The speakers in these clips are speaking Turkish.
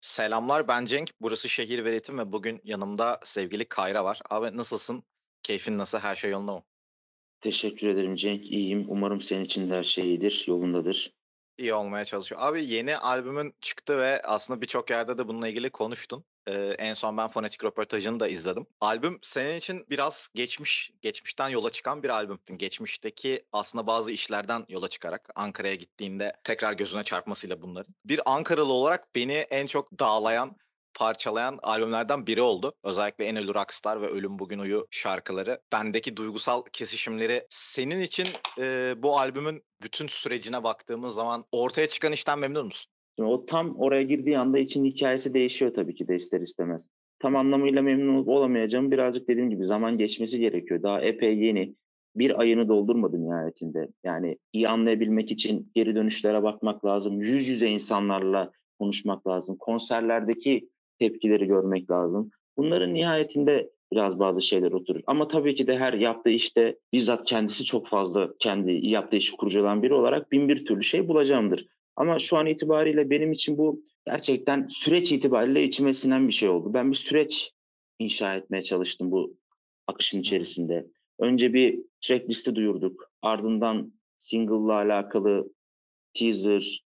Selamlar ben Cenk. Burası Şehir ve Ritim ve bugün yanımda sevgili Kayra var. Abi nasılsın? Keyfin nasıl? Her şey yolunda mı? Teşekkür ederim Cenk. İyiyim. Umarım senin için de her şey iyidir, yolundadır. İyi olmaya çalışıyor. Abi yeni albümün çıktı ve aslında birçok yerde de bununla ilgili konuştun. Ee, en son ben fonetik röportajını da izledim. Albüm senin için biraz geçmiş, geçmişten yola çıkan bir albüm. Geçmişteki aslında bazı işlerden yola çıkarak Ankara'ya gittiğinde tekrar gözüne çarpmasıyla bunların. Bir Ankaralı olarak beni en çok dağlayan parçalayan albümlerden biri oldu. Özellikle En Ölü Rockstar ve Ölüm Bugün Uyu şarkıları. Bendeki duygusal kesişimleri senin için e, bu albümün bütün sürecine baktığımız zaman ortaya çıkan işten memnun musun? Şimdi o tam oraya girdiği anda için hikayesi değişiyor tabii ki de ister istemez. Tam anlamıyla memnun olamayacağım birazcık dediğim gibi zaman geçmesi gerekiyor. Daha epey yeni. Bir ayını doldurmadı nihayetinde. Yani iyi anlayabilmek için geri dönüşlere bakmak lazım. Yüz yüze insanlarla konuşmak lazım. Konserlerdeki tepkileri görmek lazım. Bunların nihayetinde biraz bazı şeyler oturur. Ama tabii ki de her yaptığı işte bizzat kendisi çok fazla kendi yaptığı işi kurcalayan biri olarak bin bir türlü şey bulacağımdır. Ama şu an itibariyle benim için bu gerçekten süreç itibariyle içime sinen bir şey oldu. Ben bir süreç inşa etmeye çalıştım bu akışın içerisinde. Önce bir track listi duyurduk. Ardından single'la alakalı teaser,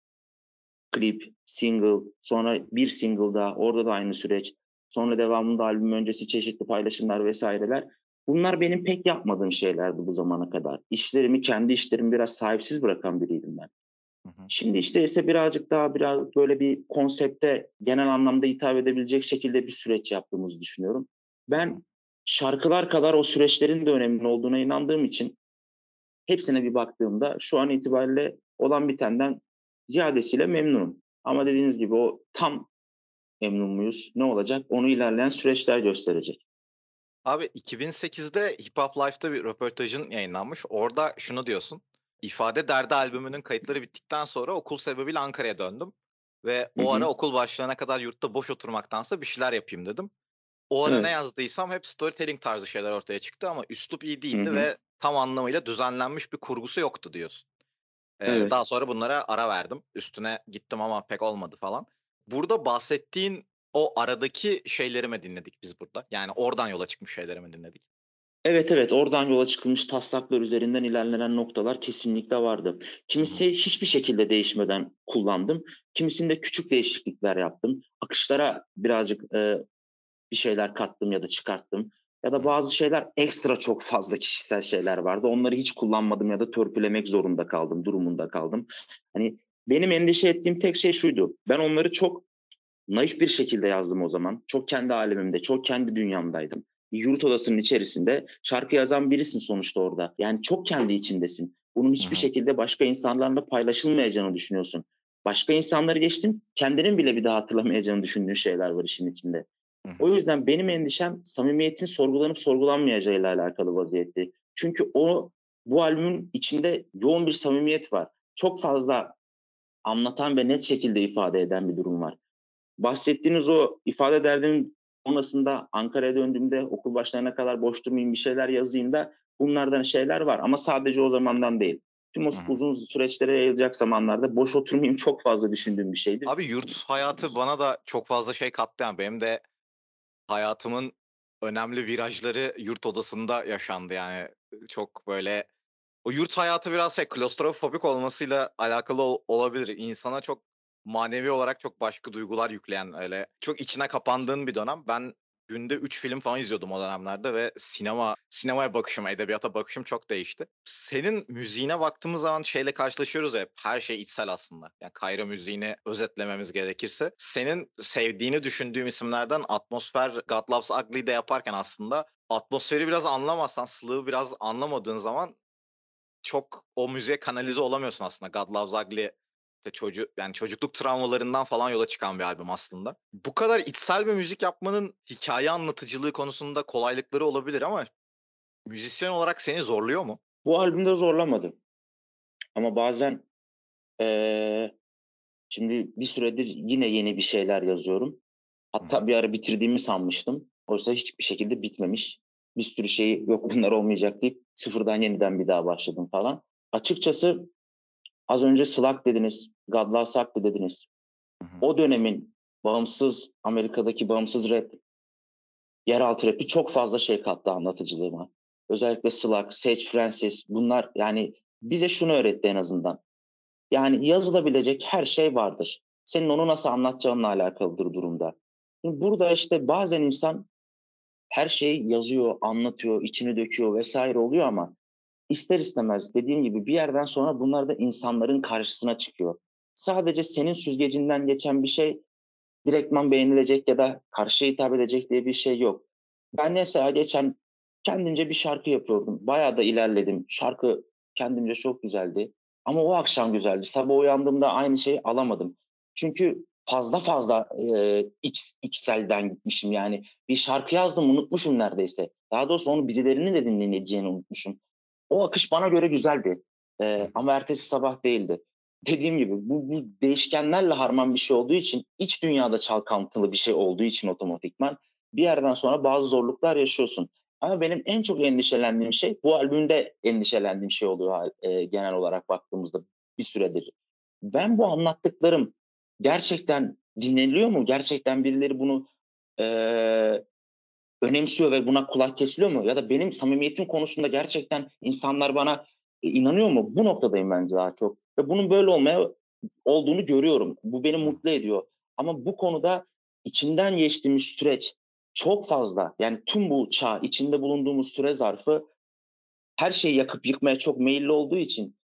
klip, single, sonra bir single daha, orada da aynı süreç. Sonra devamında albüm öncesi çeşitli paylaşımlar vesaireler. Bunlar benim pek yapmadığım şeylerdi bu zamana kadar. İşlerimi, kendi işlerimi biraz sahipsiz bırakan biriydim ben. Şimdi işte ise birazcık daha biraz böyle bir konsepte genel anlamda hitap edebilecek şekilde bir süreç yaptığımızı düşünüyorum. Ben şarkılar kadar o süreçlerin de önemli olduğuna inandığım için hepsine bir baktığımda şu an itibariyle olan bitenden ziyadesiyle memnunum. Ama dediğiniz gibi o tam memnun muyuz? Ne olacak? Onu ilerleyen süreçler gösterecek. Abi 2008'de Hip Hop Life'da bir röportajın yayınlanmış. Orada şunu diyorsun. İfade Derdi albümünün kayıtları bittikten sonra okul sebebiyle Ankara'ya döndüm. Ve o ara okul başlayana kadar yurtta boş oturmaktansa bir şeyler yapayım dedim. O ara evet. ne yazdıysam hep storytelling tarzı şeyler ortaya çıktı ama üslup iyi değildi Hı-hı. ve tam anlamıyla düzenlenmiş bir kurgusu yoktu diyorsun. Ee, evet. Daha sonra bunlara ara verdim. Üstüne gittim ama pek olmadı falan. Burada bahsettiğin o aradaki şeyleri mi dinledik biz burada? Yani oradan yola çıkmış şeyleri mi dinledik? Evet evet oradan yola çıkılmış taslaklar üzerinden ilerlenen noktalar kesinlikle vardı. Kimisi hiçbir şekilde değişmeden kullandım. Kimisinde küçük değişiklikler yaptım. Akışlara birazcık e, bir şeyler kattım ya da çıkarttım. Ya da bazı şeyler ekstra çok fazla kişisel şeyler vardı. Onları hiç kullanmadım ya da törpülemek zorunda kaldım, durumunda kaldım. Hani benim endişe ettiğim tek şey şuydu. Ben onları çok naif bir şekilde yazdım o zaman. Çok kendi alemimde, çok kendi dünyamdaydım. Yurt odasının içerisinde şarkı yazan birisin sonuçta orada. Yani çok kendi içindesin. Bunun hiçbir Hı-hı. şekilde başka insanlarla paylaşılmayacağını düşünüyorsun. Başka insanları geçtim, kendinin bile bir daha hatırlamayacağını düşündüğün şeyler var işin içinde. O yüzden benim endişem samimiyetin sorgulanıp sorgulanmayacağıyla alakalı vaziyette. Çünkü o bu albümün içinde yoğun bir samimiyet var. Çok fazla anlatan ve net şekilde ifade eden bir durum var. Bahsettiğiniz o ifade derdim sonrasında Ankara'ya döndüğümde okul başlarına kadar boş durmayayım bir şeyler yazayım da bunlardan şeyler var ama sadece o zamandan değil. Tüm o Hı-hı. uzun süreçlere yayılacak zamanlarda boş oturmayayım çok fazla düşündüğüm bir şeydi. Abi yurt hayatı bana da çok fazla şey kattı yani benim de hayatımın önemli virajları yurt odasında yaşandı yani. Çok böyle o yurt hayatı biraz şey klostrofobik olmasıyla alakalı ol, olabilir. İnsana çok manevi olarak çok başka duygular yükleyen öyle çok içine kapandığın bir dönem. Ben günde 3 film falan izliyordum o dönemlerde ve sinema sinemaya bakışım, edebiyata bakışım çok değişti. Senin müziğine baktığımız zaman şeyle karşılaşıyoruz ya her şey içsel aslında. Yani Kayra müziğini özetlememiz gerekirse. Senin sevdiğini düşündüğüm isimlerden Atmosfer, God Loves Ugly'de yaparken aslında atmosferi biraz anlamazsan, slığı biraz anlamadığın zaman çok o müziğe kanalize olamıyorsun aslında. God Loves Ugly işte çocuk yani çocukluk travmalarından falan yola çıkan bir albüm aslında. Bu kadar içsel bir müzik yapmanın hikaye anlatıcılığı konusunda kolaylıkları olabilir ama müzisyen olarak seni zorluyor mu? Bu albümde zorlamadı. Ama bazen ee, şimdi bir süredir yine yeni bir şeyler yazıyorum. Hatta bir ara bitirdiğimi sanmıştım. Oysa hiçbir şekilde bitmemiş. Bir sürü şey yok bunlar olmayacak deyip sıfırdan yeniden bir daha başladım falan. Açıkçası Az önce Slack dediniz, Loves Ugly dediniz. Hı hı. O dönemin bağımsız Amerika'daki bağımsız rap, yeraltı rapi çok fazla şey kattı anlatıcılığıma. Özellikle Slack, Sage Francis bunlar yani bize şunu öğretti en azından. Yani yazılabilecek her şey vardır. Senin onu nasıl anlatacağınla alakalıdır durumda. Burada işte bazen insan her şeyi yazıyor, anlatıyor, içini döküyor vesaire oluyor ama ister istemez dediğim gibi bir yerden sonra bunlar da insanların karşısına çıkıyor. Sadece senin süzgecinden geçen bir şey direktman beğenilecek ya da karşıya hitap edecek diye bir şey yok. Ben mesela geçen kendimce bir şarkı yapıyordum. Bayağı da ilerledim. Şarkı kendimce çok güzeldi. Ama o akşam güzeldi. Sabah uyandığımda aynı şeyi alamadım. Çünkü fazla fazla e, iç, içselden gitmişim yani. Bir şarkı yazdım unutmuşum neredeyse. Daha doğrusu onu birilerinin de dinleneceğini unutmuşum. O akış bana göre güzeldi. E, ama ertesi sabah değildi. Dediğim gibi bu, bu değişkenlerle harman bir şey olduğu için iç dünyada çalkantılı bir şey olduğu için otomatikman bir yerden sonra bazı zorluklar yaşıyorsun. Ama benim en çok endişelendiğim şey bu albümde endişelendiğim şey oluyor e, genel olarak baktığımızda bir süredir. Ben bu anlattıklarım gerçekten dinleniliyor mu? Gerçekten birileri bunu e, önemsiyor ve buna kulak kesiliyor mu? Ya da benim samimiyetim konusunda gerçekten insanlar bana e, inanıyor mu? Bu noktadayım bence daha çok. Ve bunun böyle olmaya olduğunu görüyorum. Bu beni mutlu ediyor. Ama bu konuda içinden geçtiğimiz süreç çok fazla. Yani tüm bu çağ, içinde bulunduğumuz süre zarfı her şeyi yakıp yıkmaya çok meyilli olduğu için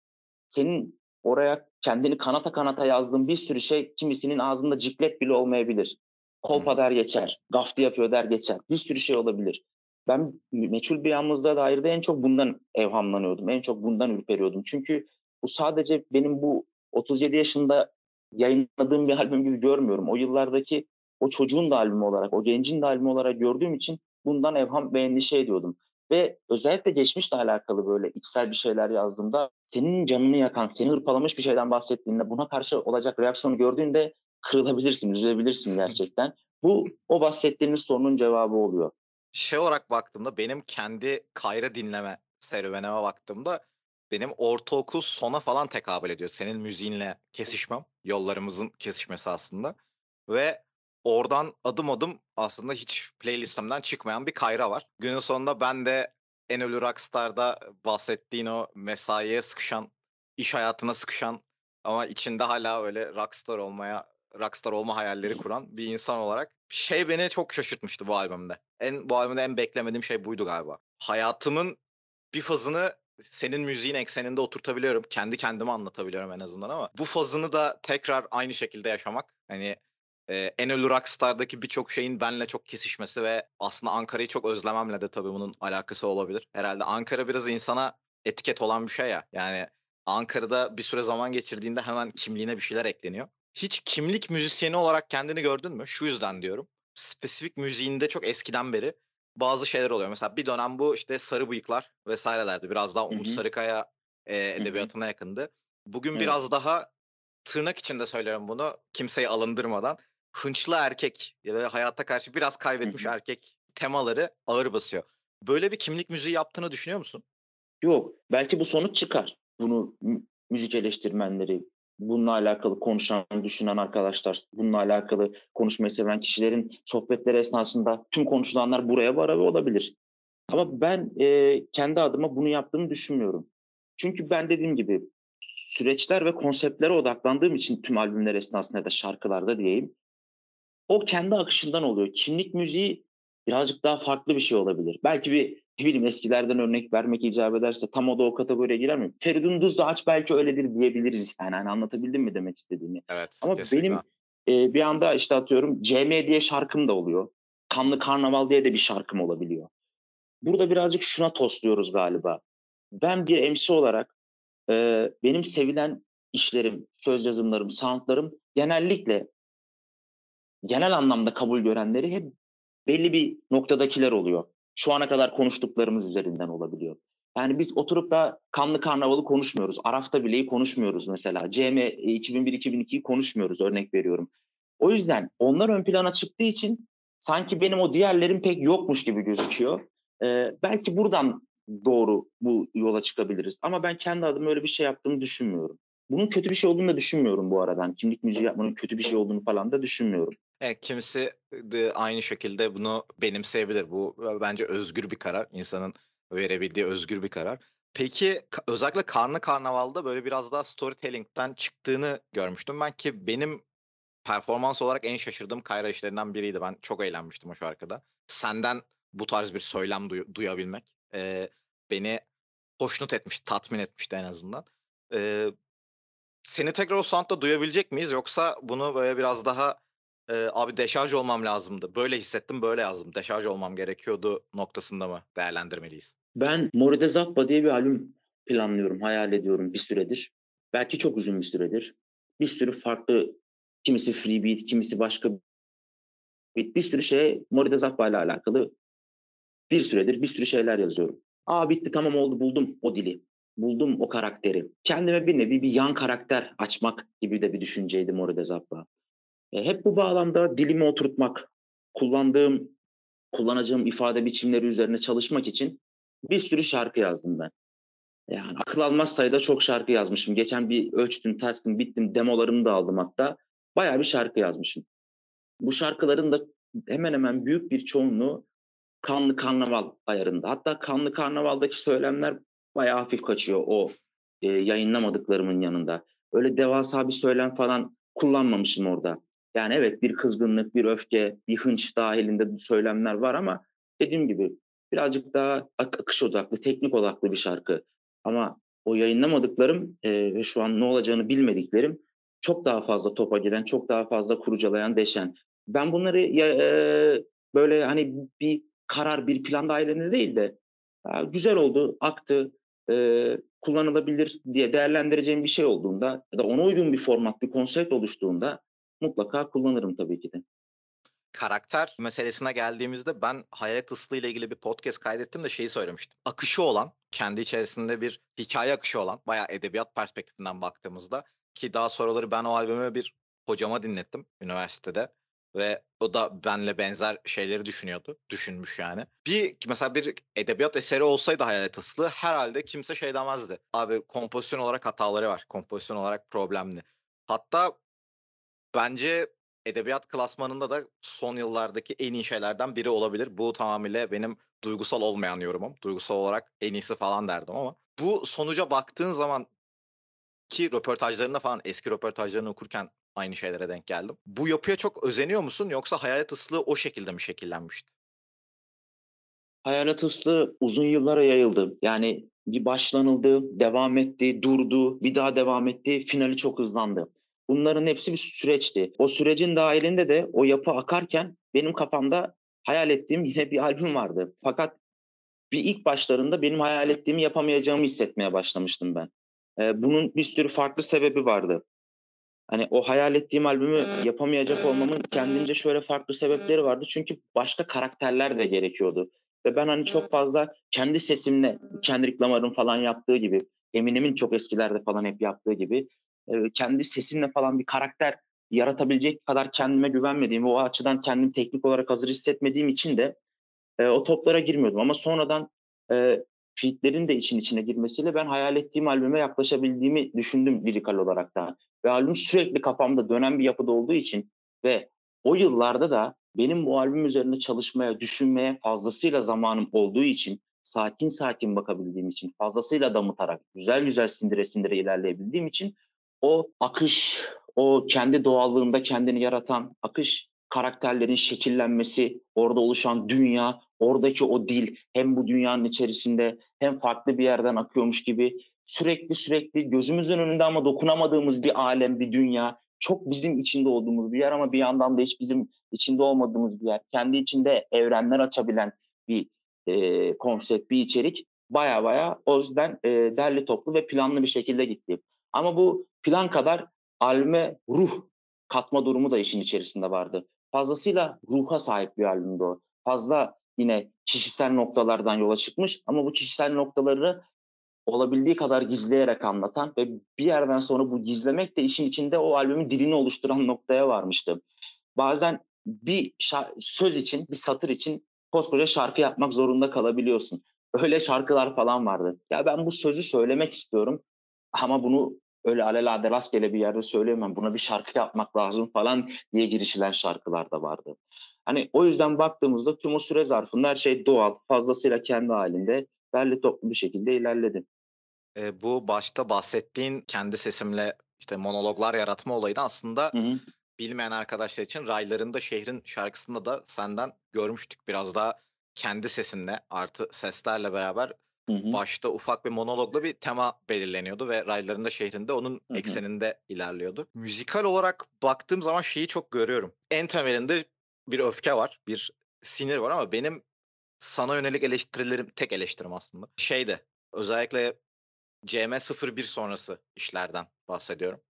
senin oraya kendini kanata kanata yazdığın bir sürü şey kimisinin ağzında ciklet bile olmayabilir. Kolpa der geçer, gafti yapıyor der geçer. Bir sürü şey olabilir. Ben meçhul bir yalnızlığa dair de en çok bundan evhamlanıyordum. En çok bundan ürperiyordum. Çünkü bu sadece benim bu 37 yaşında yayınladığım bir albüm gibi görmüyorum. O yıllardaki o çocuğun da albümü olarak, o gencin de albümü olarak gördüğüm için bundan evham ve endişe ediyordum. Ve özellikle geçmişle alakalı böyle içsel bir şeyler yazdığımda senin canını yakan, seni hırpalamış bir şeyden bahsettiğinde buna karşı olacak reaksiyonu gördüğünde kırılabilirsin, üzülebilirsin gerçekten. Bu o bahsettiğimiz sorunun cevabı oluyor. Şey olarak baktığımda benim kendi Kayra dinleme serüvenime baktığımda benim ortaokul sona falan tekabül ediyor. Senin müziğinle kesişmem, yollarımızın kesişmesi aslında. Ve oradan adım adım aslında hiç playlistemden çıkmayan bir Kayra var. Günün sonunda ben de En Ölü Rockstar'da bahsettiğin o mesaiye sıkışan, iş hayatına sıkışan ama içinde hala öyle rockstar olmaya, rockstar olma hayalleri kuran bir insan olarak şey beni çok şaşırtmıştı bu albümde. En bu albümde en beklemediğim şey buydu galiba. Hayatımın bir fazını senin müziğin ekseninde oturtabiliyorum. Kendi kendime anlatabiliyorum en azından ama bu fazını da tekrar aynı şekilde yaşamak. Hani e, En Ölü Rockstar'daki birçok şeyin benle çok kesişmesi ve aslında Ankara'yı çok özlememle de tabii bunun alakası olabilir. Herhalde Ankara biraz insana etiket olan bir şey ya. Yani Ankara'da bir süre zaman geçirdiğinde hemen kimliğine bir şeyler ekleniyor. Hiç kimlik müzisyeni olarak kendini gördün mü? Şu yüzden diyorum. Spesifik müziğinde çok eskiden beri bazı şeyler oluyor. Mesela bir dönem bu işte sarı bıyıklar vesairelerdi. Biraz daha Umut Sarıkaya e, edebiyatına yakındı. Bugün evet. biraz daha tırnak içinde söylüyorum bunu kimseyi alındırmadan hınçlı erkek ya da hayatta karşı biraz kaybetmiş Hı-hı. erkek temaları ağır basıyor. Böyle bir kimlik müziği yaptığını düşünüyor musun? Yok. Belki bu sonuç çıkar. Bunu müzik eleştirmenleri, bununla alakalı konuşan, düşünen arkadaşlar, bununla alakalı konuşmayı seven kişilerin sohbetleri esnasında tüm konuşulanlar buraya varabilir olabilir. Ama ben e, kendi adıma bunu yaptığımı düşünmüyorum. Çünkü ben dediğim gibi süreçler ve konseptlere odaklandığım için tüm albümler esnasında da şarkılarda diyeyim o kendi akışından oluyor. Kimlik müziği birazcık daha farklı bir şey olabilir. Belki bir ne bileyim eskilerden örnek vermek icap ederse tam o da o kategoriye girer mi? Feridun Düzdağaç belki öyledir diyebiliriz yani. Hani anlatabildim mi demek istediğimi? Evet. Ama kesinlikle. benim e, bir anda işte atıyorum CM diye şarkım da oluyor. Kanlı Karnaval diye de bir şarkım olabiliyor. Burada birazcık şuna tosluyoruz galiba. Ben bir MC olarak e, benim sevilen işlerim, söz yazımlarım, soundlarım genellikle genel anlamda kabul görenleri hep belli bir noktadakiler oluyor. Şu ana kadar konuştuklarımız üzerinden olabiliyor. Yani biz oturup da Kanlı Karnavalı konuşmuyoruz. Arafta bileyi konuşmuyoruz mesela. CM 2001-2002'yi konuşmuyoruz örnek veriyorum. O yüzden onlar ön plana çıktığı için sanki benim o diğerlerim pek yokmuş gibi gözüküyor. Ee, belki buradan doğru bu yola çıkabiliriz. Ama ben kendi adıma öyle bir şey yaptığımı düşünmüyorum. Bunun kötü bir şey olduğunu da düşünmüyorum bu arada. Yani kimlik müziği yapmanın kötü bir şey olduğunu falan da düşünmüyorum. Evet, kimisi de aynı şekilde bunu benimseyebilir. Bu bence özgür bir karar. İnsanın verebildiği özgür bir karar. Peki özellikle Karnı Karnaval'da böyle biraz daha storytelling'den çıktığını görmüştüm ben ki benim performans olarak en şaşırdığım Kayra işlerinden biriydi. Ben çok eğlenmiştim o şarkıda. Senden bu tarz bir söylem duy- duyabilmek e, beni hoşnut etmiş, tatmin etmişti en azından. E, seni tekrar o soundda duyabilecek miyiz yoksa bunu böyle biraz daha e, abi deşarj olmam lazımdı. Böyle hissettim, böyle yazdım. Deşarj olmam gerekiyordu noktasında mı değerlendirmeliyiz? Ben Moride Zappa diye bir albüm planlıyorum, hayal ediyorum bir süredir. Belki çok uzun bir süredir. Bir sürü farklı, kimisi free beat, kimisi başka beat, bir sürü şey Moride Zappa ile alakalı bir süredir bir sürü şeyler yazıyorum. Aa bitti tamam oldu buldum o dili. Buldum o karakteri. Kendime bir nevi bir yan karakter açmak gibi de bir düşünceydi Moride Zappa. E, hep bu bağlamda dilimi oturtmak, kullandığım, kullanacağım ifade biçimleri üzerine çalışmak için bir sürü şarkı yazdım ben. Yani akıl almaz sayıda çok şarkı yazmışım. Geçen bir ölçtüm, tersim, bittim, demolarımı da aldım hatta. Bayağı bir şarkı yazmışım. Bu şarkıların da hemen hemen büyük bir çoğunluğu Kanlı Karnaval ayarında. Hatta Kanlı Karnaval'daki söylemler bayağı hafif kaçıyor o e, yayınlamadıklarımın yanında. Öyle devasa bir söylem falan kullanmamışım orada. Yani evet bir kızgınlık, bir öfke, bir hınç dahilinde söylemler var ama dediğim gibi birazcık daha akış odaklı, teknik odaklı bir şarkı. Ama o yayınlamadıklarım e, ve şu an ne olacağını bilmediklerim çok daha fazla topa giden, çok daha fazla kurucalayan, deşen. Ben bunları ya, e, böyle hani bir karar, bir plan dahilinde değil de güzel oldu, aktı, e, kullanılabilir diye değerlendireceğim bir şey olduğunda ya da ona uygun bir format, bir konsept oluştuğunda mutlaka kullanırım tabii ki de. Karakter meselesine geldiğimizde ben Hayalet Islı ile ilgili bir podcast kaydettim de şeyi söylemiştim. Akışı olan, kendi içerisinde bir hikaye akışı olan, bayağı edebiyat perspektifinden baktığımızda ki daha sonraları ben o albümü bir hocama dinlettim üniversitede ve o da benle benzer şeyleri düşünüyordu. Düşünmüş yani. Bir mesela bir edebiyat eseri olsaydı Hayalet Islı herhalde kimse şey demezdi. Abi kompozisyon olarak hataları var. Kompozisyon olarak problemli. Hatta bence edebiyat klasmanında da son yıllardaki en iyi şeylerden biri olabilir. Bu tamamıyla benim duygusal olmayan yorumum. Duygusal olarak en iyisi falan derdim ama bu sonuca baktığın zaman ki röportajlarında falan eski röportajlarını okurken aynı şeylere denk geldim. Bu yapıya çok özeniyor musun yoksa hayalet ıslığı o şekilde mi şekillenmişti? Hayalet ıslığı uzun yıllara yayıldı. Yani bir başlanıldı, devam etti, durdu, bir daha devam etti, finali çok hızlandı. Bunların hepsi bir süreçti. O sürecin dahilinde de o yapı akarken benim kafamda hayal ettiğim yine bir albüm vardı. Fakat bir ilk başlarında benim hayal ettiğimi yapamayacağımı hissetmeye başlamıştım ben. Bunun bir sürü farklı sebebi vardı. Hani o hayal ettiğim albümü yapamayacak olmamın kendimce şöyle farklı sebepleri vardı. Çünkü başka karakterler de gerekiyordu. Ve ben hani çok fazla kendi sesimle, Kendrick Lamar'ın falan yaptığı gibi, Eminem'in çok eskilerde falan hep yaptığı gibi kendi sesimle falan bir karakter yaratabilecek kadar kendime güvenmediğim o açıdan kendimi teknik olarak hazır hissetmediğim için de e, o toplara girmiyordum. Ama sonradan e, featlerin de için içine girmesiyle ben hayal ettiğim albüme yaklaşabildiğimi düşündüm lirikal olarak da. Ve albüm sürekli kafamda dönen bir yapıda olduğu için ve o yıllarda da benim bu albüm üzerine çalışmaya, düşünmeye fazlasıyla zamanım olduğu için, sakin sakin bakabildiğim için, fazlasıyla damıtarak, güzel güzel sindire sindire ilerleyebildiğim için o akış, o kendi doğallığında kendini yaratan akış karakterlerin şekillenmesi, orada oluşan dünya, oradaki o dil hem bu dünyanın içerisinde hem farklı bir yerden akıyormuş gibi sürekli sürekli gözümüzün önünde ama dokunamadığımız bir alem, bir dünya, çok bizim içinde olduğumuz bir yer ama bir yandan da hiç bizim içinde olmadığımız bir yer. Kendi içinde evrenler açabilen bir e, konsept, bir içerik baya baya o yüzden e, derli toplu ve planlı bir şekilde gitti. Ama bu plan kadar albüme ruh katma durumu da işin içerisinde vardı. Fazlasıyla ruha sahip bir albümdü o. Fazla yine kişisel noktalardan yola çıkmış ama bu kişisel noktaları olabildiği kadar gizleyerek anlatan ve bir yerden sonra bu gizlemek de işin içinde o albümün dilini oluşturan noktaya varmıştı. Bazen bir söz için, bir satır için koskoca şarkı yapmak zorunda kalabiliyorsun. Öyle şarkılar falan vardı. Ya ben bu sözü söylemek istiyorum ama bunu öyle alelade rastgele bir yerde söyleyemem. Buna bir şarkı yapmak lazım falan diye girişilen şarkılar da vardı. Hani o yüzden baktığımızda tüm o süre zarfında her şey doğal, fazlasıyla kendi halinde, derli toplu bir şekilde ilerledi. Eee, bu başta bahsettiğin kendi sesimle, işte, monologlar yaratma olayını aslında Hı hı. bilmeyen arkadaşlar için "Raylarında Şehrin" şarkısında da senden görmüştük. Biraz daha kendi sesinle artı seslerle beraber Hı hı. başta ufak bir monologla bir tema belirleniyordu ve "Raylarında Şehrin" de onun Hı hı. ekseninde ilerliyordu. Müzikal olarak baktığım zaman şeyi çok görüyorum. En temelinde bir öfke var, bir sinir var ama benim sana yönelik eleştirilerim, tek eleştirim aslında şeyde, özellikle CM01 sonrası işlerden bahsediyorum.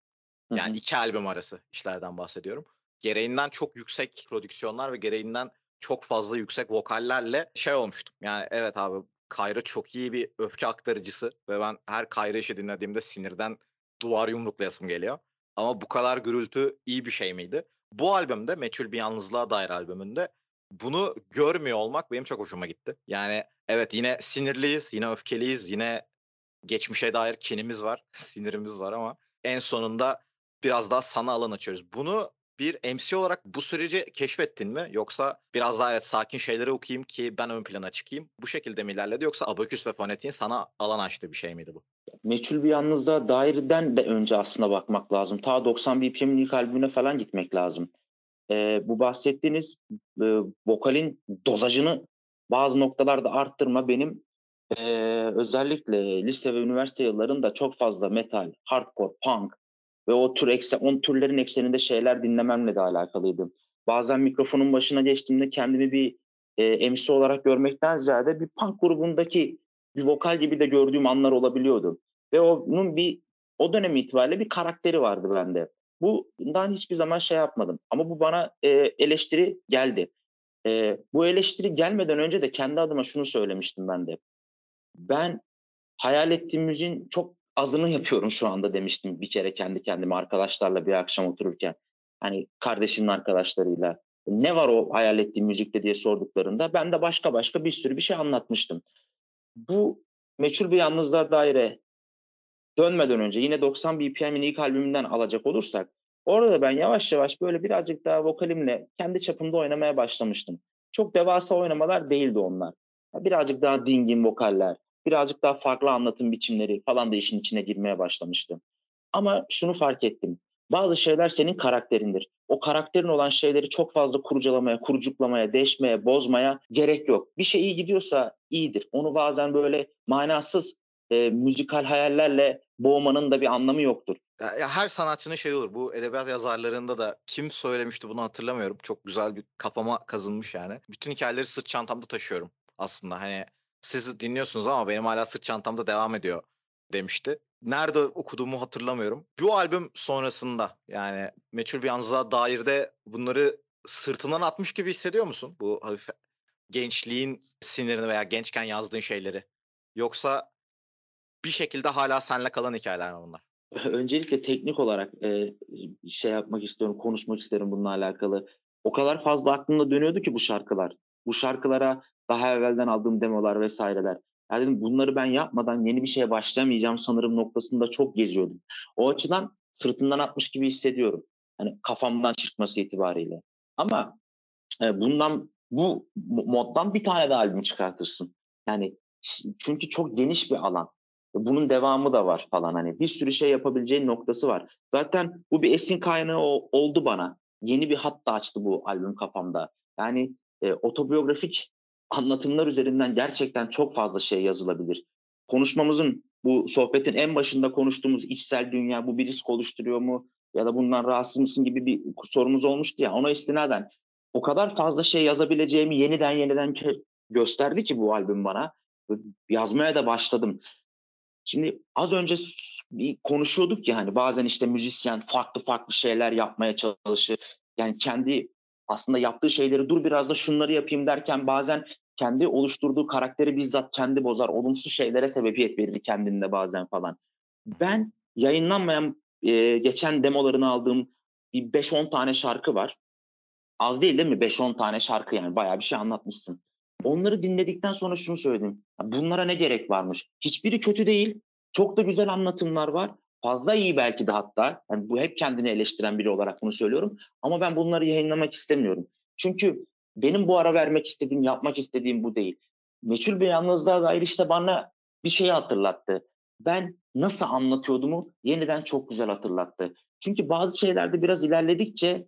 Yani. 2 albüm arası işlerden bahsediyorum. Gereğinden çok yüksek prodüksiyonlar ve gereğinden çok fazla yüksek vokallerle şey olmuştum. Yani evet abi Kayra çok iyi bir öfke aktarıcısı ve ben her Kayra işi dinlediğimde sinirden duvar yumruklayasım geliyor. Ama bu kadar gürültü iyi bir şey miydi? Bu albümde Meçhul Bir Yalnızlığa Dair albümünde bunu görmüyor olmak benim çok hoşuma gitti. Yani evet yine sinirliyiz, yine öfkeliyiz, yine geçmişe dair kinimiz var, sinirimiz var ama en sonunda biraz daha sana alan açıyoruz. Bunu bir MC olarak bu süreci keşfettin mi? Yoksa biraz daha evet sakin şeyleri okuyayım ki ben ön plana çıkayım. Bu şekilde mi ilerledi yoksa abaküs ve fonetiğin sana alan açtığı bir şey miydi bu? Meçhul Bir Yalnızlığa Dair'den de önce aslına bakmak lazım. Ta 90 BPM'in ilk albümüne falan gitmek lazım. Eee, bu bahsettiğiniz, eee, vokalin dozajını bazı noktalarda arttırma benim, eee, özellikle lise ve üniversite yıllarında çok fazla metal, hardcore, punk ve o tür eksen o türlerin ekseninde şeyler dinlememle de alakalıydı. Bazen mikrofonun başına geçtiğimde kendimi bir, eee, MC olarak görmekten ziyade bir punk grubundaki bir vokal gibi de gördüğüm anlar olabiliyordu ve onun bir o dönem itibariyle bir karakteri vardı bende. Bundan hiçbir zaman şey yapmadım ama bu bana, eee, eleştiri geldi. Eee, bu eleştiri gelmeden önce de kendi adıma şunu söylemiştim ben de. Ben hayal ettiğim müziğin çok azını yapıyorum şu anda demiştim bir kere kendi kendime arkadaşlarla bir akşam otururken. Hani kardeşimin arkadaşlarıyla. Ne var o hayal ettiğin müzikte diye sorduklarında ben de başka başka bir sürü bir şey anlatmıştım. Bu Meçhul Bir Yalnızlığa Dair'e dönmeden önce yine 90 BPM'in ilk albümünden alacak olursak orada da ben yavaş yavaş böyle birazcık daha vokalimle kendi çapımda oynamaya başlamıştım. Çok devasa oynamalar değildi onlar. Birazcık daha dingin vokaller, birazcık daha farklı anlatım biçimleri falan da işin içine girmeye başlamıştı. Ama şunu fark ettim. Bazı şeyler senin karakterindir. O karakterin olan şeyleri çok fazla kurcalamaya, kurcuklamaya, deşmeye, bozmaya gerek yok. Bir şey iyi gidiyorsa iyidir. Onu bazen böyle manasız, eee, müzikal hayallerle boğmanın da bir anlamı yoktur. Ya ya her sanatçının şeyi olur. Bu edebiyat yazarlarında da kim söylemişti bunu hatırlamıyorum. Çok güzel bir kafama kazınmış yani. "Bütün hikâyeleri sırt çantamda taşıyorum aslında. Hani, siz dinliyorsunuz ama benim hâlâ sırt çantamda devam ediyor." demişti. Nerede okuduğumu hatırlamıyorum. Bu albüm sonrasında, yani Meçhul Bir Yalnızlığa Dair'de bunları sırtından atmış gibi hissediyor musun? Bu hafif gençliğin sinirini veya gençken yazdığın şeyleri? Yoksa bir şekilde hâlâ seninle kalan hikâyeler mi bunlar? Öncelikle teknik olarak, eee, şey yapmak istiyorum, konuşmak isterim bununla alakalı. O kadar fazla aklımda dönüyordu ki bu şarkılar. Bu şarkılara daha evvelden aldığım demolar vs.ler. Ya dedim bunları ben yapmadan yeni bir şeye başlamayacağım sanırım noktasında çok geziyordum. O açıdan sırtımdan atmış gibi hissediyorum. Hani kafamdan çıkması itibariyle. Ama, eee, bundan bu mo moddan bir tane daha albüm çıkartırsın. Yani çünkü çok geniş bir alan. Bunun devamı da var falan hani. Bir sürü şey yapabileceğin noktası var. Zaten bu bir esin kaynağı oldu bana. Yeni bir hat da açtı bu albüm kafamda. Yani, eee, otobiyografik anlatımlar üzerinden gerçekten çok fazla şey yazılabilir. Konuşmamızın, bu sohbetin en başında konuştuğumuz içsel dünya, bu bir risk oluşturuyor mu ya da bundan rahatsız mısın gibi bir sorumuz olmuştu ya, ona istinaden o kadar fazla şey yazabileceğimi yeniden yeniden gösterdi ki bu albüm bana. Yazmaya da başladım. Şimdi az önce bir konuşuyorduk ya hani bazen işte müzisyen farklı farklı şeyler yapmaya çalışır. Yani kendi aslında yaptığı şeyleri dur biraz da şunları yapayım derken bazen kendi oluşturduğu karakteri bizzat kendi bozar. Olumsuz şeylere sebebiyet verir kendinde bazen falan. Ben yayınlanmayan, eee, geçen demolarını aldığım bir 5-10 tane şarkı var. Az değil, değil mi? 5-10 tane şarkı yani bayağı bir şey anlatmışsın. Onları dinledikten sonra şunu söyledim. Bunlara ne gerek varmış? Hiçbiri kötü değil. Çok da güzel anlatımlar var Fazla iyi belki de hatta. Yani bu hep kendini eleştiren biri olarak bunu söylüyorum. Ama ben bunları yayınlamak istemiyorum. Çünkü benim bu ara vermek istediğim, yapmak istediğim bu değil. Meçhul bir yalnızlığa dair işte bana bir şeyi hatırlattı. Ben nasıl anlatıyordumu yeniden çok güzel hatırlattı. Çünkü bazı şeylerde biraz ilerledikçe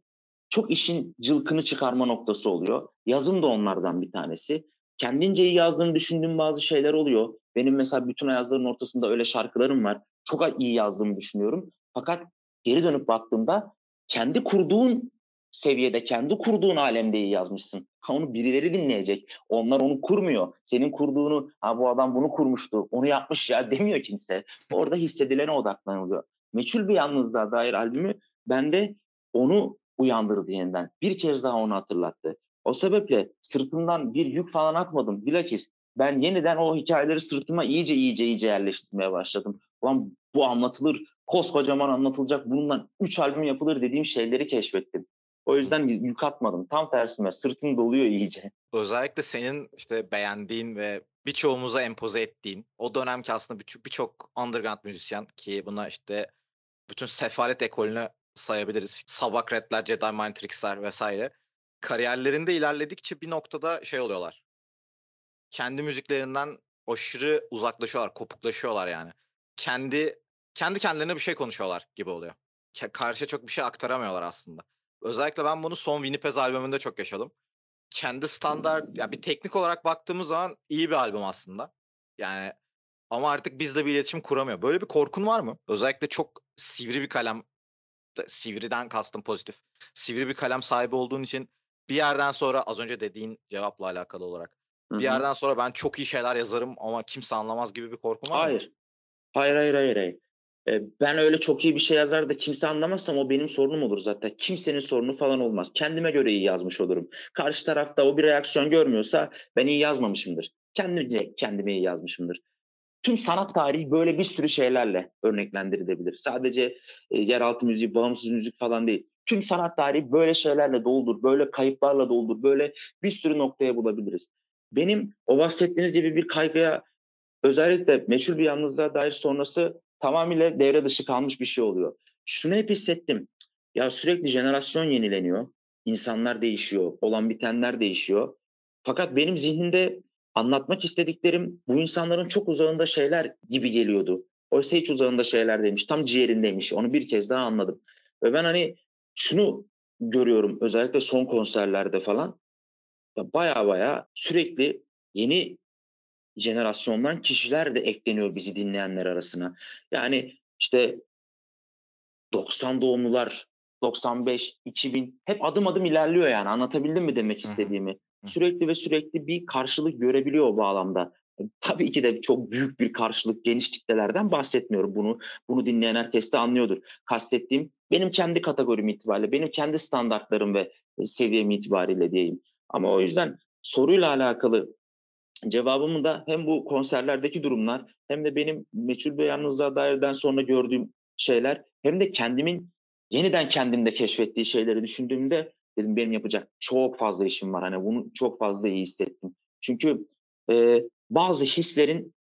çok işin cılkını çıkarma noktası oluyor. Yazım da onlardan bir tanesi. Kendince iyi yazdığını düşündüğüm bazı şeyler oluyor. Benim mesela bütün yazıların ortasında öyle şarkılarım var. Çok iyi yazdığımı düşünüyorum. Fakat geri dönüp baktığımda kendi kurduğun seviyede, kendi kurduğun alemde iyi yazmışsın. Ha, onu birileri dinleyecek. Onlar onu kurmuyor. Senin kurduğunu, ha bu adam bunu kurmuştu, onu yapmış ya demiyor kimse. Orada hissedilene odaklanılıyor. Meçhul bir yalnızlığa dair albümü bende onu uyandırdı yeniden. Bir kez daha onu hatırlattı. O sebeple sırtımdan bir yük falan atmadım. Bilakis ben yeniden o hikayeleri sırtıma iyice iyice iyice yerleştirmeye başladım. Ulan bu anlatılır, koskocaman anlatılacak, bundan üç albüm yapılır dediğim şeyleri keşfettim. O yüzden yük atmadım. Tam tersine sırtım doluyor iyice. Özellikle senin işte beğendiğin ve birçoğumuza empoze ettiğin o dönemki aslında birçok birçok underground müzisyen ki buna işte bütün sefalet ekolünü sayabiliriz. Sabak Red'ler, Jedi Mind Tricks'ler vesaire. Kariyerlerinde ilerledikçe bir noktada şey oluyorlar. Kendi müziklerinden aşırı uzaklaşıyorlar, kopuklaşıyorlar yani. Kendi kendi kendilerine bir şey konuşuyorlar gibi oluyor. Karşıya çok bir şey aktaramıyorlar aslında. Özellikle ben bunu son Winnipez albümünde çok yaşadım. Kendi standart, ya yani bir teknik olarak baktığımız zaman iyi bir albüm aslında. Yani ama artık bizle bir iletişim kuramıyor. Böyle bir korkun var mı? Özellikle çok sivri bir kalem, sivriden kastım pozitif. Sivri bir kalem sahibi olduğun için bir yerden sonra az önce dediğin cevapla alakalı olarak Hı-hı. bir yerden sonra ben çok iyi şeyler yazarım ama kimse anlamaz gibi bir korkun var hayır. mı? Hayır. Hayır hayır hayır. ben öyle çok iyi bir şey yazar da kimse anlamazsam o benim sorunum olur zaten. Kimsenin sorunu falan olmaz. Kendime göre iyi yazmış olurum. Karşı tarafta o bir reaksiyon görmüyorsa ben iyi yazmamışımdır. Kendimce kendime iyi yazmışımdır tüm sanat tarihi böyle bir sürü şeylerle örneklendirilebilir. Sadece e, yeraltı müziği, bağımsız müzik falan değil. Tüm sanat tarihi böyle şeylerle doldur, böyle kayıplarla doldur, böyle bir sürü noktaya bulabiliriz. Benim o bahsettiğiniz gibi bir kaygıya özellikle meçhul bir yalnızlığa dair sonrası tamamıyla devre dışı kalmış bir şey oluyor. Şunu hep hissettim. Ya sürekli jenerasyon yenileniyor. İnsanlar değişiyor, olan bitenler değişiyor. Fakat benim zihnimde anlatmak istediklerim bu insanların çok uzağında şeyler gibi geliyordu. Oysa hiç uzağında şeyler demiş. Tam ciğerindeymiş. Onu bir kez daha anladım. Ve ben hani şunu görüyorum özellikle son konserlerde falan. Baya baya sürekli yeni jenerasyondan kişiler de ekleniyor bizi dinleyenler arasına. Yani işte 90 doğumlular, 95, 2000 hep adım adım ilerliyor yani. Anlatabildim mi demek istediğimi? sürekli ve sürekli bir karşılık görebiliyor o bağlamda. E, tabii ki de çok büyük bir karşılık, geniş kitlelerden bahsetmiyorum. Bunu bunu dinleyen herkes de anlıyordur. Kastettiğim benim kendi kategorim itibariyle, benim kendi standartlarım ve e, seviyem itibariyle diyeyim. Ama o yüzden soruyla alakalı cevabımı da hem bu konserlerdeki durumlar hem de benim meçhul ve yalnızlığa dairden sonra gördüğüm şeyler hem de kendimin yeniden kendimde keşfettiği şeyleri düşündüğümde dedim benim yapacak çok fazla işim var. Hani bunu çok fazla iyi hissettim. Çünkü e, bazı hislerin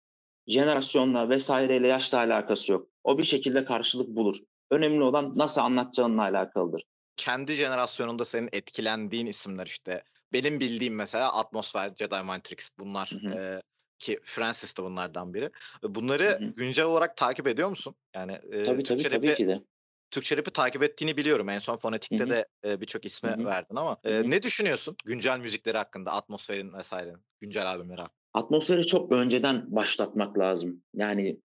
jenerasyonla vesaireyle yaşla alakası yok. O bir şekilde karşılık bulur. Önemli olan nasıl anlatacağınla alakalıdır. Kendi jenerasyonunda senin etkilendiğin isimler işte. Benim bildiğim mesela Atmosfer, Jedi Mind Tricks bunlar. Hı hı. E, ki Francis de bunlardan biri. Bunları hı hı. güncel olarak takip ediyor musun? Yani e, tabii tabii, tabii ki de. Türkçe rap'i takip ettiğini biliyorum. En son Fonetik'te de e, birçok isme Hı-hı. verdin ama e, ne düşünüyorsun güncel müzikleri hakkında, atmosferin vesaire, güncel albümleri hakkında? Atmosferi çok önceden başlatmak lazım. Yani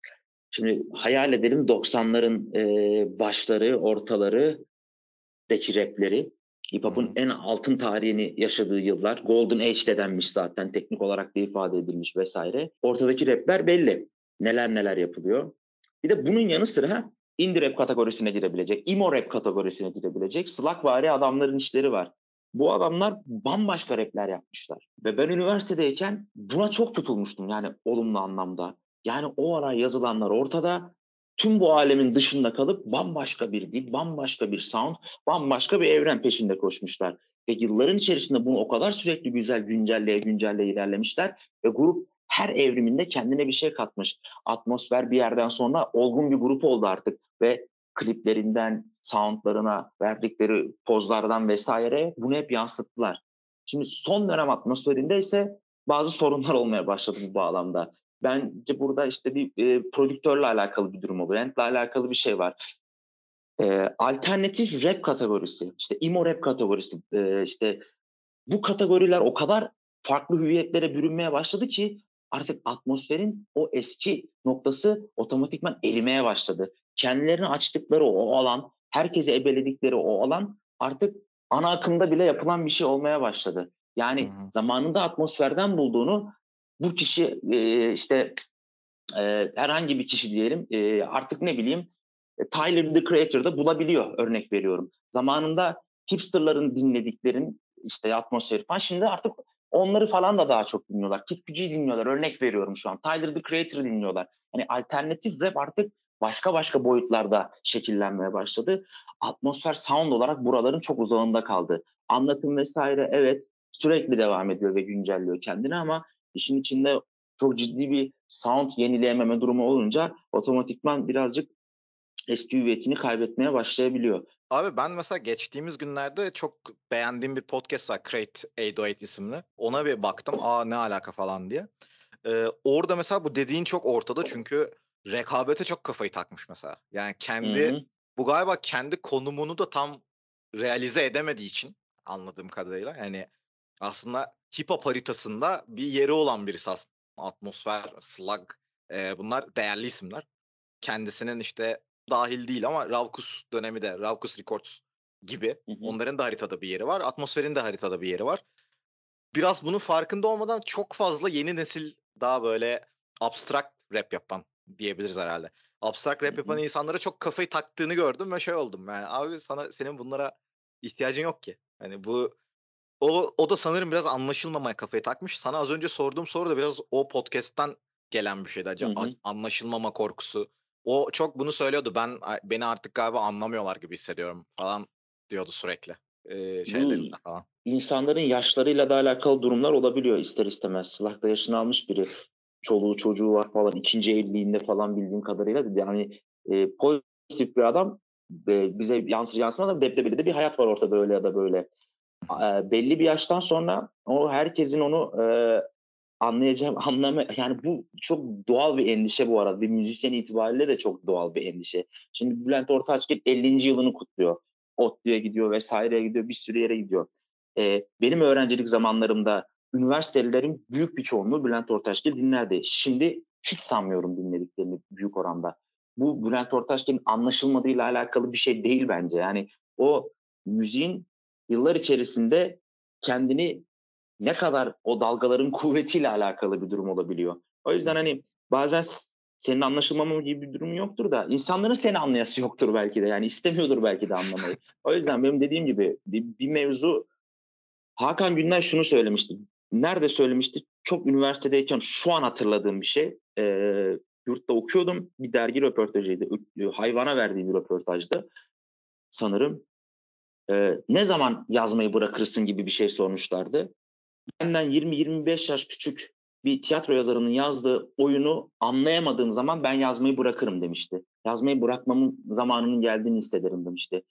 şimdi hayal edelim 90'ların e, başları, ortaları deki rapleri. Hip hop'un en altın tarihini yaşadığı yıllar. Golden Age de denmiş zaten teknik olarak da ifade edilmiş vesaire. Ortadaki rapler belli. Neler neler yapılıyor. Bir de bunun yanı sıra indie rap kategorisine girebilecek, emo rap kategorisine girebilecek slakvari adamların işleri var. Bu adamlar bambaşka rapler yapmışlar. Ve ben üniversitedeyken buna çok tutulmuştum yani olumlu anlamda. Yani o ara yazılanlar ortada, tüm bu alemin dışında kalıp bambaşka bir dil, bambaşka bir sound, bambaşka bir evren peşinde koşmuşlar. Ve yılların içerisinde bunu o kadar sürekli güzel güncelleye güncelleye ilerlemişler ve grup her evriminde kendine bir şey katmış. Atmosfer bir yerden sonra olgun bir grup oldu artık ve kliplerinden, soundlarına, verdikleri pozlardan vesaire bunu hep yansıttılar. Şimdi son dönem atmosferinde ise bazı sorunlar olmaya başladı bu bağlamda. Bence burada işte bir e, prodüktörle alakalı bir durum oluyor. Rent'le alakalı bir şey var. E, alternatif rap kategorisi, işte emo rap kategorisi, e, işte bu kategoriler o kadar farklı hüviyetlere bürünmeye başladı ki artık atmosferin o eski noktası otomatikman erimeye başladı. Kendilerini açtıkları o alan, herkese ebeledikleri o alan artık ana akımda bile yapılan bir şey olmaya başladı. Yani hı zamanında atmosferden bulduğunu bu kişi işte herhangi bir kişi diyelim artık ne bileyim e, Tyler the Creator'da bulabiliyor örnek veriyorum. Zamanında hipsterların dinlediklerin işte atmosferi falan şimdi artık onları falan da daha çok dinliyorlar. Cudi'yi dinliyorlar örnek veriyorum şu an. Tyler the Creator'ı dinliyorlar. Hani alternatif rap artık başka başka boyutlarda şekillenmeye başladı. Atmosfer sound olarak buraların çok uzağında kaldı. Anlatım vesaire evet sürekli devam ediyor ve güncelliyor kendini ama işin içinde çok ciddi bir sound yenileyememe durumu olunca otomatikman birazcık eski hüviyetini kaybetmeye başlayabiliyor. Abi ben mesela geçtiğimiz günlerde çok beğendiğim bir podcast var Create 808 isimli. Ona bir baktım. Aa ne alaka falan diye. Ee, orada mesela bu dediğin çok ortada çünkü rekabete çok kafayı takmış mesela. Yani kendi Hı-hı. bu galiba kendi konumunu da tam realize edemediği için anladığım kadarıyla. Yani aslında hip hop haritasında bir yeri olan birisi aslında. Atmosfer, Slug e, bunlar değerli isimler. Kendisinin işte dahil değil ama Ravkus dönemi de Ravkus Records gibi hı hı. onların da haritada bir yeri var. Atmosferin de haritada bir yeri var. Biraz bunun farkında olmadan çok fazla yeni nesil daha böyle abstrakt rap yapan diyebiliriz herhalde. Abstrakt rap yapan insanlara çok kafayı taktığını gördüm ve şey oldum. Yani abi sana senin bunlara ihtiyacın yok ki. Hani bu o, o da sanırım biraz anlaşılmamaya kafayı takmış. Sana az önce sorduğum soru da biraz o podcast'ten gelen bir şeydi. Acaba hı hı. anlaşılmama korkusu. O çok bunu söylüyordu. Ben beni artık galiba anlamıyorlar gibi hissediyorum falan diyordu sürekli. Ee, şeylerinde falan. İnsanların yaşlarıyla da alakalı durumlar olabiliyor ister istemez. Silahta yaşını almış biri çoluğu çocuğu var falan ikinci evliliğinde falan bildiğim kadarıyla dedi. Yani e, pozitif bir adam e, bize yansır yansımaz ama debdebeli de bir hayat var ortada öyle ya da böyle. E, belli bir yaştan sonra o herkesin onu e, anlayacağım anlama yani bu çok doğal bir endişe bu arada. Bir müzisyen itibariyle de çok doğal bir endişe. Şimdi Bülent Ortaçgil 50. yılını kutluyor. ODTÜ'ye gidiyor vesaireye gidiyor bir sürü yere gidiyor. Ee, benim öğrencilik zamanlarımda üniversitelilerin büyük bir çoğunluğu Bülent Ortaçgil dinlerdi. Şimdi hiç sanmıyorum dinlediklerini büyük oranda. Bu Bülent Ortaçgil'in anlaşılmadığıyla alakalı bir şey değil bence. Yani o müziğin yıllar içerisinde kendini ne kadar o dalgaların kuvvetiyle alakalı bir durum olabiliyor. O yüzden hani bazen senin anlaşılmama gibi bir durum yoktur da insanların seni anlayası yoktur belki de. Yani istemiyordur belki de anlamayı. O yüzden benim dediğim gibi bir, bir mevzu Hakan Günler şunu söylemişti. Nerede söylemişti? Çok üniversitedeyken şu an hatırladığım bir şey. E, yurtta okuyordum. Bir dergi röportajıydı. Hayvana verdiği bir röportajdı. Sanırım. E, ne zaman yazmayı bırakırsın gibi bir şey sormuşlardı. Benden 20-25 yaş küçük bir tiyatro yazarının yazdığı oyunu anlayamadığım zaman ben yazmayı bırakırım demişti. Yazmayı bırakmamın zamanının geldiğini hissederim demişti.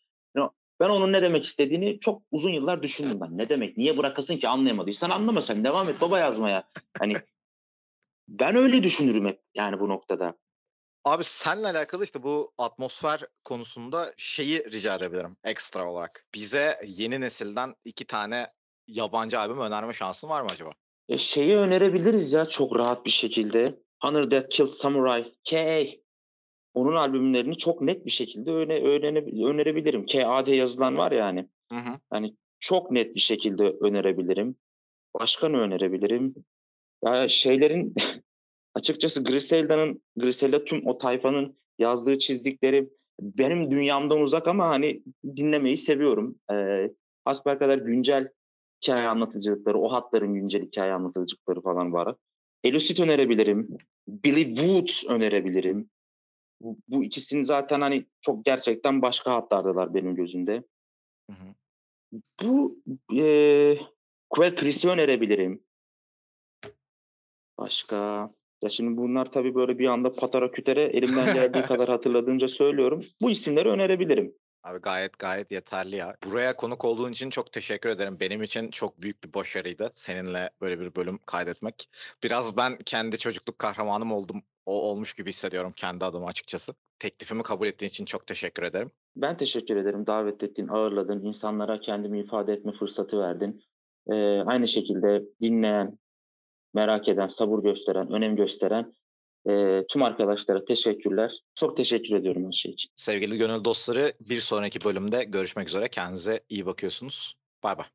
Ben onun ne demek istediğini çok uzun yıllar düşündüm ben. Ne demek? Niye bırakasın ki anlayamadıysan anlama sen. Devam et baba yazmaya. Hani ben öyle düşünürüm hep yani bu noktada. Abi senle alakalı işte bu atmosfer konusunda şeyi rica edebilirim ekstra olarak. Bize yeni nesilden iki tane yabancı albüm önerme şansın var mı acaba? E şeyi önerebiliriz ya çok rahat bir şekilde. Honor That Killed Samurai, K.A. Onun albümlerini çok net bir şekilde öne, öne, önerebilirim. K.A.D yazılan var ya hani. Hı hı. Hani çok net bir şekilde önerebilirim. Başka ne önerebilirim? Ya şeylerin açıkçası Griselda'nın, Griselda tüm o tayfanın yazdığı çizdikleri benim dünyamdan uzak ama hani dinlemeyi seviyorum. Ee, Asper kadar güncel hikaye anlatıcılıkları, o hatların güncel hikaye anlatıcılıkları falan var. Elucid önerebilirim. Billy Wood önerebilirim. Bu, bu ikisini zaten hani çok gerçekten başka hatlardalar benim gözümde. Hı hı. Bu e, Quell Chris'i önerebilirim. Başka? Ya şimdi bunlar tabii böyle bir anda patara kütere elimden geldiği kadar hatırladığımca söylüyorum. Bu isimleri önerebilirim. Abi gayet gayet yeterli ya. Buraya konuk olduğun için çok teşekkür ederim. Benim için çok büyük bir başarıydı seninle böyle bir bölüm kaydetmek. Biraz ben kendi çocukluk kahramanım oldum. O olmuş gibi hissediyorum kendi adıma açıkçası. Teklifimi kabul ettiğin için çok teşekkür ederim. Ben teşekkür ederim. Davet ettin, ağırladın, insanlara kendimi ifade etme fırsatı verdin. Ee, aynı şekilde dinleyen, merak eden, sabır gösteren, önem gösteren e, tüm arkadaşlara teşekkürler. Çok teşekkür ediyorum her şey için. Sevgili gönül dostları bir sonraki bölümde görüşmek üzere. Kendinize iyi bakıyorsunuz. Bay bay.